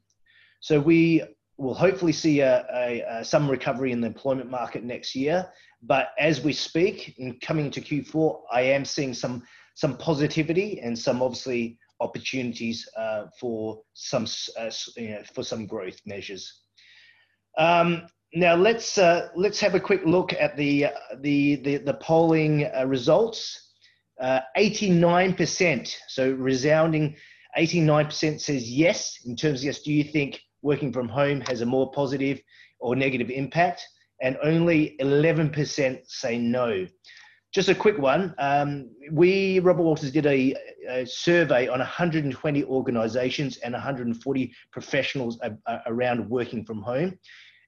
So we will hopefully see a, a, a, some recovery in the employment market next year. But as we speak, in coming to Q4, I am seeing some some positivity and some obviously opportunities uh, for some uh, you know, for some growth measures. Um, now let's uh, let's have a quick look at the the the, the polling uh, results. 89%, uh, so resounding 89% says yes. In terms of yes, do you think working from home has a more positive or negative impact? And only 11% say no. Just a quick one. Um, we, Robert Walters, did a, a, survey on 120 organisations and 140 professionals around working from home.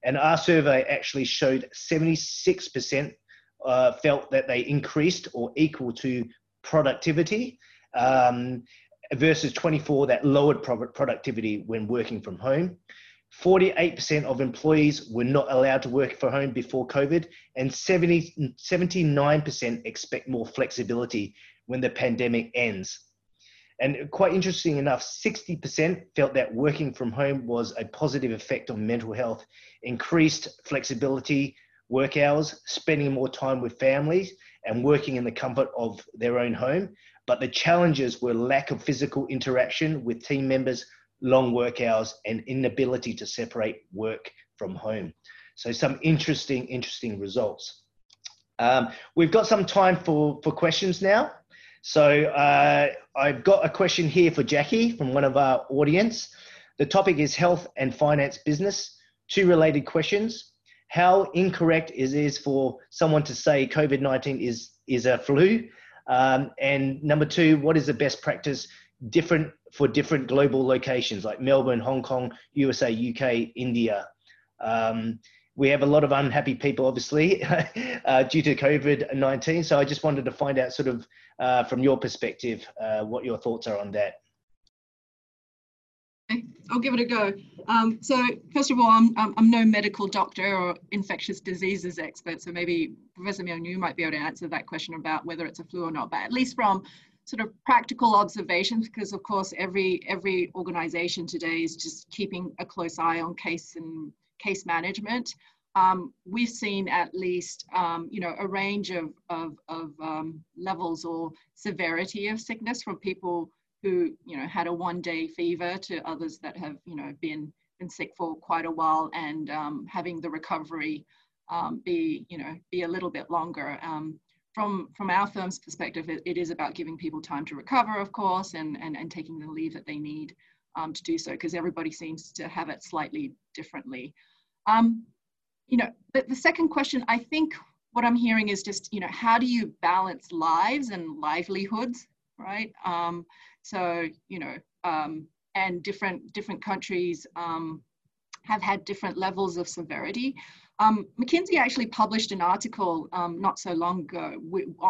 And our survey actually showed 76% uh, felt that they increased or equal to productivity um, versus 24 that lowered productivity when working from home. 48% of employees were not allowed to work from home before COVID, and 70, 79% expect more flexibility when the pandemic ends. And quite interesting enough, 60% felt that working from home was a positive effect on mental health, increased flexibility, work hours, spending more time with families, and working in the comfort of their own home. But the challenges were lack of physical interaction with team members, long work hours, and inability to separate work from home. So some interesting, interesting results. Um, we've got some time for, for questions now. So uh, I've got a question here for Jackie from one of our audience. The topic is health and finance business. Two related questions. How incorrect is it for someone to say COVID-19 is, is a flu? Um, and number two, what is the best practice different for different global locations like Melbourne, Hong Kong, USA, UK, India? Um, we have a lot of unhappy people, obviously, uh, due to COVID 19. So I just wanted to find out, sort of, uh, from your perspective, uh, what your thoughts are on that. I'll give it a go. Um, so first of all, I'm, I'm, no medical doctor or infectious diseases expert, so maybe Professor Milne, you might be able to answer that question about whether it's a flu or not, but at least from sort of practical observations, because of course every every organization today is just keeping a close eye on case and case management, um, we've seen at least um, you know a range of, of, of um, levels or severity of sickness from people who you know had a one day fever to others that have you know been been sick for quite a while and um, having the recovery um, be you know be a little bit longer. Um, from from our firm's perspective, it, it is about giving people time to recover, of course, and and, and taking the leave that they need to do so because everybody seems to have it slightly differently. Um, you know, the, the second question, I think what I'm hearing is just, you know, how do you balance lives and livelihoods, right? Um, so, you know, um, and different different countries um, have had different levels of severity. Um, McKinsey actually published an article um, not so long ago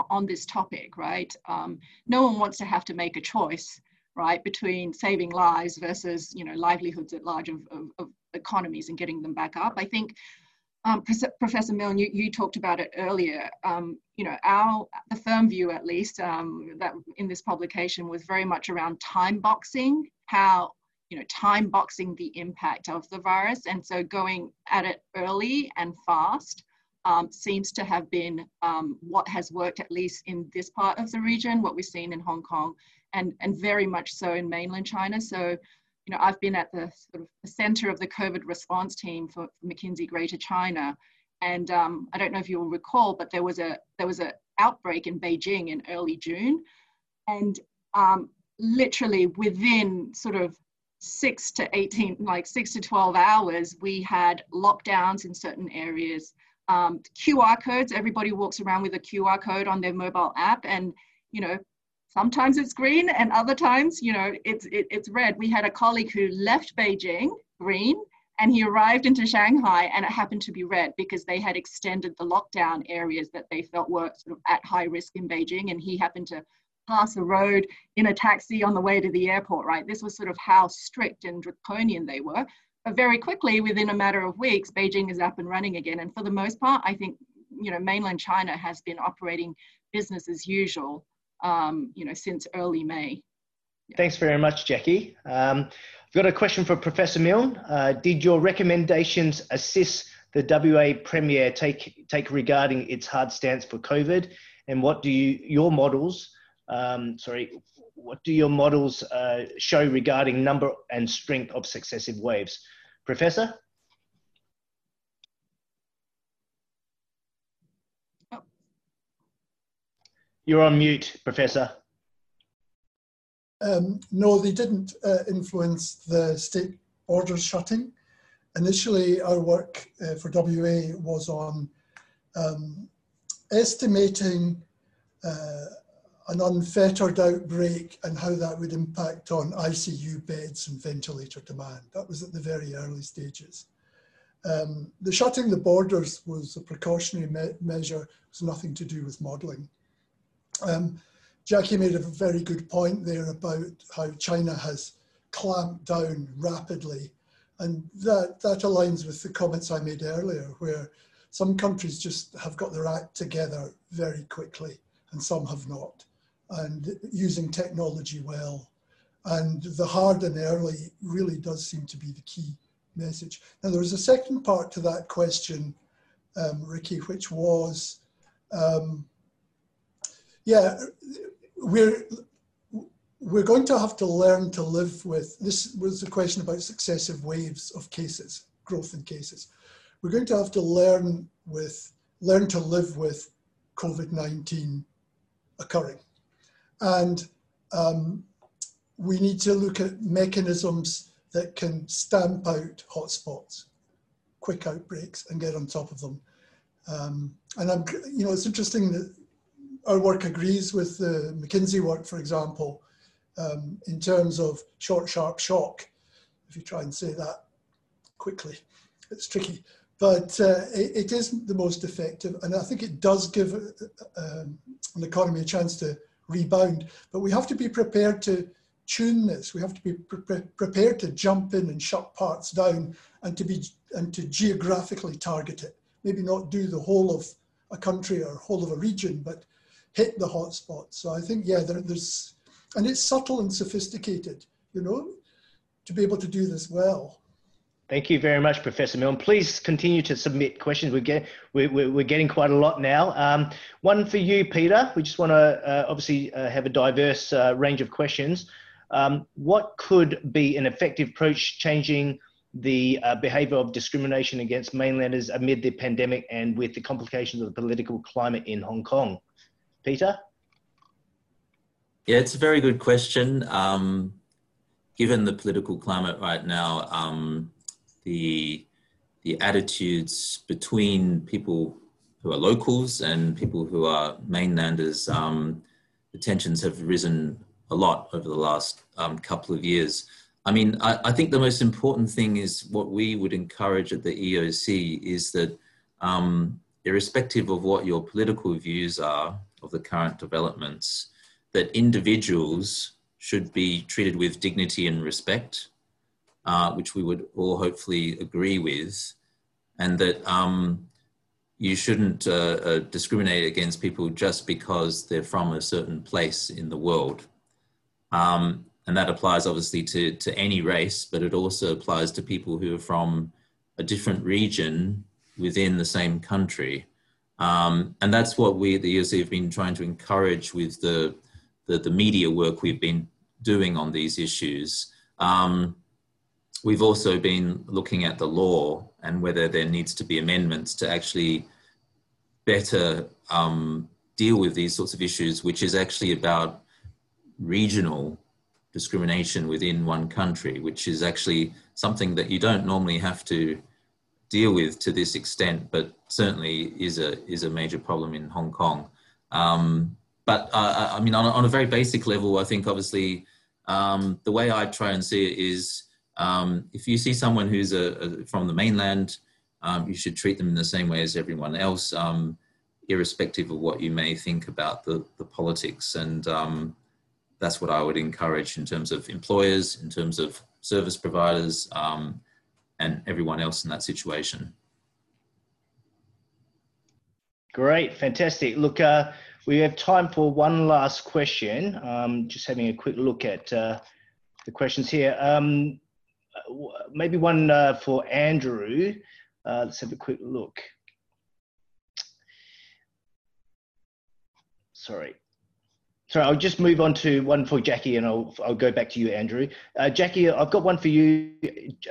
on this topic, right? Um, no one wants to have to make a choice, right, between saving lives versus, you know, livelihoods at large of, of, of economies and getting them back up. I think um, Professor Milne, you, you, talked about it earlier. Um, you know, our the firm view, at least, um, that in this publication was very much around time boxing, how you know time boxing the impact of the virus, and so going at it early and fast um, seems to have been um, what has worked at least in this part of the region, what we've seen in Hong Kong, and and very much so in mainland China. So you know, I've been at the sort of center of the COVID response team for, for McKinsey Greater China. And um, I don't know if you'll recall, but there was a there was an outbreak in Beijing in early June, and um, literally within sort of six to 18, like six to 12 hours, we had lockdowns in certain areas. Um, QR codes, everybody walks around with a QR code on their mobile app, and you know, sometimes it's green and other times you know it's it, it's red. We had a colleague who left beijing green and he arrived into shanghai and it happened to be red because they had extended the lockdown areas that they felt were sort of at high risk in beijing and he happened to pass a road in a taxi on the way to the airport right? This was sort of how strict and draconian they were. But very quickly within a matter of weeks beijing is up and running again. And for the most part i think you know mainland china has been operating business as usual um, you know, since early May. Yeah. Thanks very much, Jackie. Um, I've got a question for Professor Milne. Uh, did your recommendations assist the WA Premier take, take regarding its hard stance for COVID? And what do you, your models, um, sorry, what do your models uh, show regarding number and strength of successive waves? Professor? You're on mute, Professor. Um, no, they didn't uh, influence the state borders shutting. Initially, our work uh, for WA was on um, estimating uh, an unfettered outbreak and how that would impact on ICU beds and ventilator demand. That was at the very early stages. Um, the shutting the borders was a precautionary me measure, it was nothing to do with modelling. Um, Jackie made a very good point there about how China has clamped down rapidly. And that, that aligns with the comments I made earlier, where some countries just have got their act together very quickly and some have not. And using technology well And the hard and early really does seem to be the key message. Now, there was a second part to that question, um, Ricky, which was, um, yeah, we're we're going to have to learn to live with this was the question about successive waves of cases growth in cases. We're going to have to learn with learn to live with covid-19 occurring. And um, we need to look at mechanisms that can stamp out hotspots quick outbreaks and get on top of them. Um, and i'm you know it's interesting that our work agrees with the mckinsey work for example um, in terms of short, sharp shock. If you try and say that quickly, it's tricky. But uh, it, it is the most effective, and I think it does give uh, um, an economy a chance to rebound. But we have to be prepared to tune this. We have to be pre prepared to jump in and shut parts down, and to be and to geographically target it. Maybe not do the whole of a country or whole of a region, but hit the hotspots. So I think yeah, there, there's and it's subtle and sophisticated, you know, to be able to do this well. Thank you very much, Professor Milne. Please continue to submit questions. We get, we're, we're getting quite a lot now. Um, one for you, Peter. We just want to uh, obviously uh, have a diverse uh, range of questions. Um, what could be an effective approach changing the uh, behaviour of discrimination against mainlanders amid the pandemic and with the complications of the political climate in Hong Kong? Peter? Yeah, it's a very good question. Um, given the political climate right now, um, the the attitudes between people who are locals and people who are mainlanders, um, the tensions have risen a lot over the last um, couple of years. I mean, I, I, think the most important thing is what we would encourage at the EOC is that um, irrespective of what your political views are of the current developments, that individuals should be treated with dignity and respect, uh, which we would all hopefully agree with, and that um, you shouldn't uh, uh, discriminate against people just because they're from a certain place in the world. Um, and that applies obviously to, to any race, but it also applies to people who are from a different region within the same country. Um, and that's what we at the EOC have been trying to encourage with the the, the media work we've been doing on these issues. Um, we've also been looking at the law and whether there needs to be amendments to actually better um, deal with these sorts of issues, which is actually about regional discrimination within one country, which is actually something that you don't normally have to deal with to this extent, but certainly is a is a major problem in Hong Kong. Um, but uh, I mean, on, on, a very basic level, I think obviously um, the way I try and see it is um, if you see someone who's a, a from the mainland, um, you should treat them in the same way as everyone else, um, irrespective of what you may think about the, the politics. And um, that's what I would encourage in terms of employers, in terms of service providers, um, and everyone else in that situation. Great, fantastic. Look, uh, we have time for one last question. Um, just having a quick look at uh, the questions here. Um, maybe one uh, for Andrew. Uh, let's have a quick look. Sorry. Sorry, I'll just move on to one for Jackie and I'll, I'll go back to you, Andrew. Uh, Jackie, I've got one for you.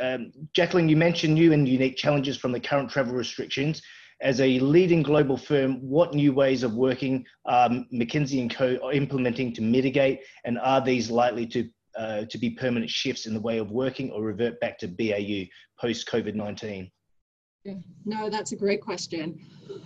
Um, Jacqueline, you mentioned new and unique challenges from the current travel restrictions as a leading global firm, what new ways of working um, McKinsey and Co are implementing to mitigate, and are these likely to uh, to be permanent shifts in the way of working or revert back to BAU post COVID nineteen? No, that's a great question.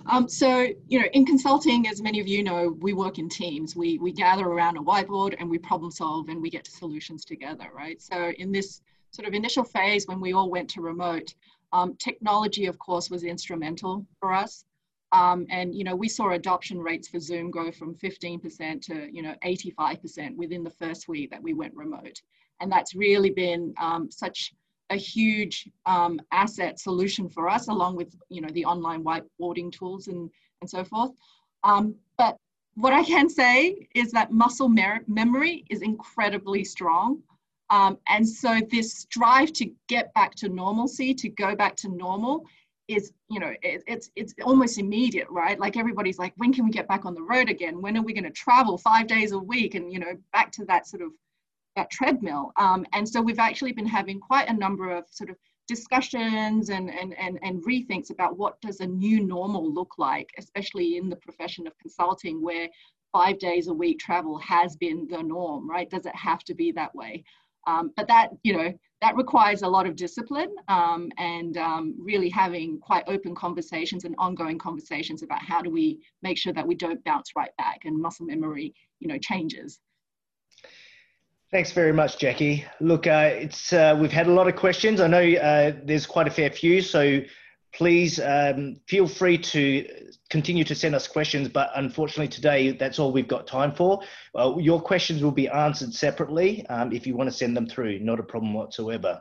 Um, so, you know, in consulting, as many of you know, we work in teams. We we gather around a whiteboard and we problem solve and we get to solutions together, right? So, in this sort of initial phase when we all went to remote, um, technology, of course, was instrumental for us. Um, and, you know, we saw adoption rates for Zoom go from 15% to, you know, 85% within the first week that we went remote. And that's really been um, such a huge um, asset solution for us, along with, you know, the online whiteboarding tools and, and so forth. Um, but what I can say is that muscle memory is incredibly strong. Um, and so this drive to get back to normalcy, to go back to normal, is you know it, it's it's almost immediate right like everybody's like when can we get back on the road again when are we going to travel five days a week and you know back to that sort of that treadmill. Um, and so we've actually been having quite a number of sort of discussions and, and, and, and rethinks about what does a new normal look like especially in the profession of consulting where five days a week travel has been the norm right? Does it have to be that way? Um, but that, you know, that requires a lot of discipline um, and um, really having quite open conversations and ongoing conversations about how do we make sure that we don't bounce right back and muscle memory, you know, changes. Thanks very much, Jackie. Look, uh, it's uh, we've had a lot of questions. I know uh, there's quite a fair few, so please um, feel free to continue to send us questions, but unfortunately today that's all we've got time for. Uh, your questions will be answered separately um, if you want to send them through, not a problem whatsoever.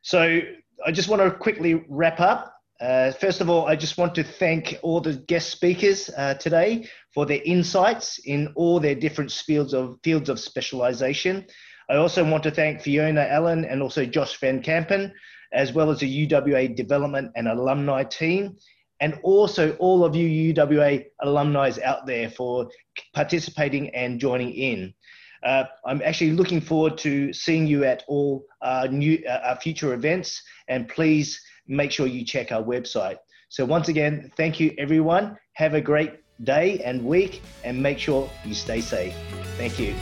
So I just want to quickly wrap up. Uh, first of all, I just want to thank all the guest speakers uh, today for their insights in all their different fields of fields of specialization. I also want to thank Fiona Allen and also Josh Van Kampen, as well as the UWA development and alumni team and also all of you UWA alumni out there for participating and joining in. Uh, I'm actually looking forward to seeing you at all our, new, uh, our future events, and please make sure you check our website. So, once again, thank you everyone. Have a great day and week, and make sure you stay safe. Thank you.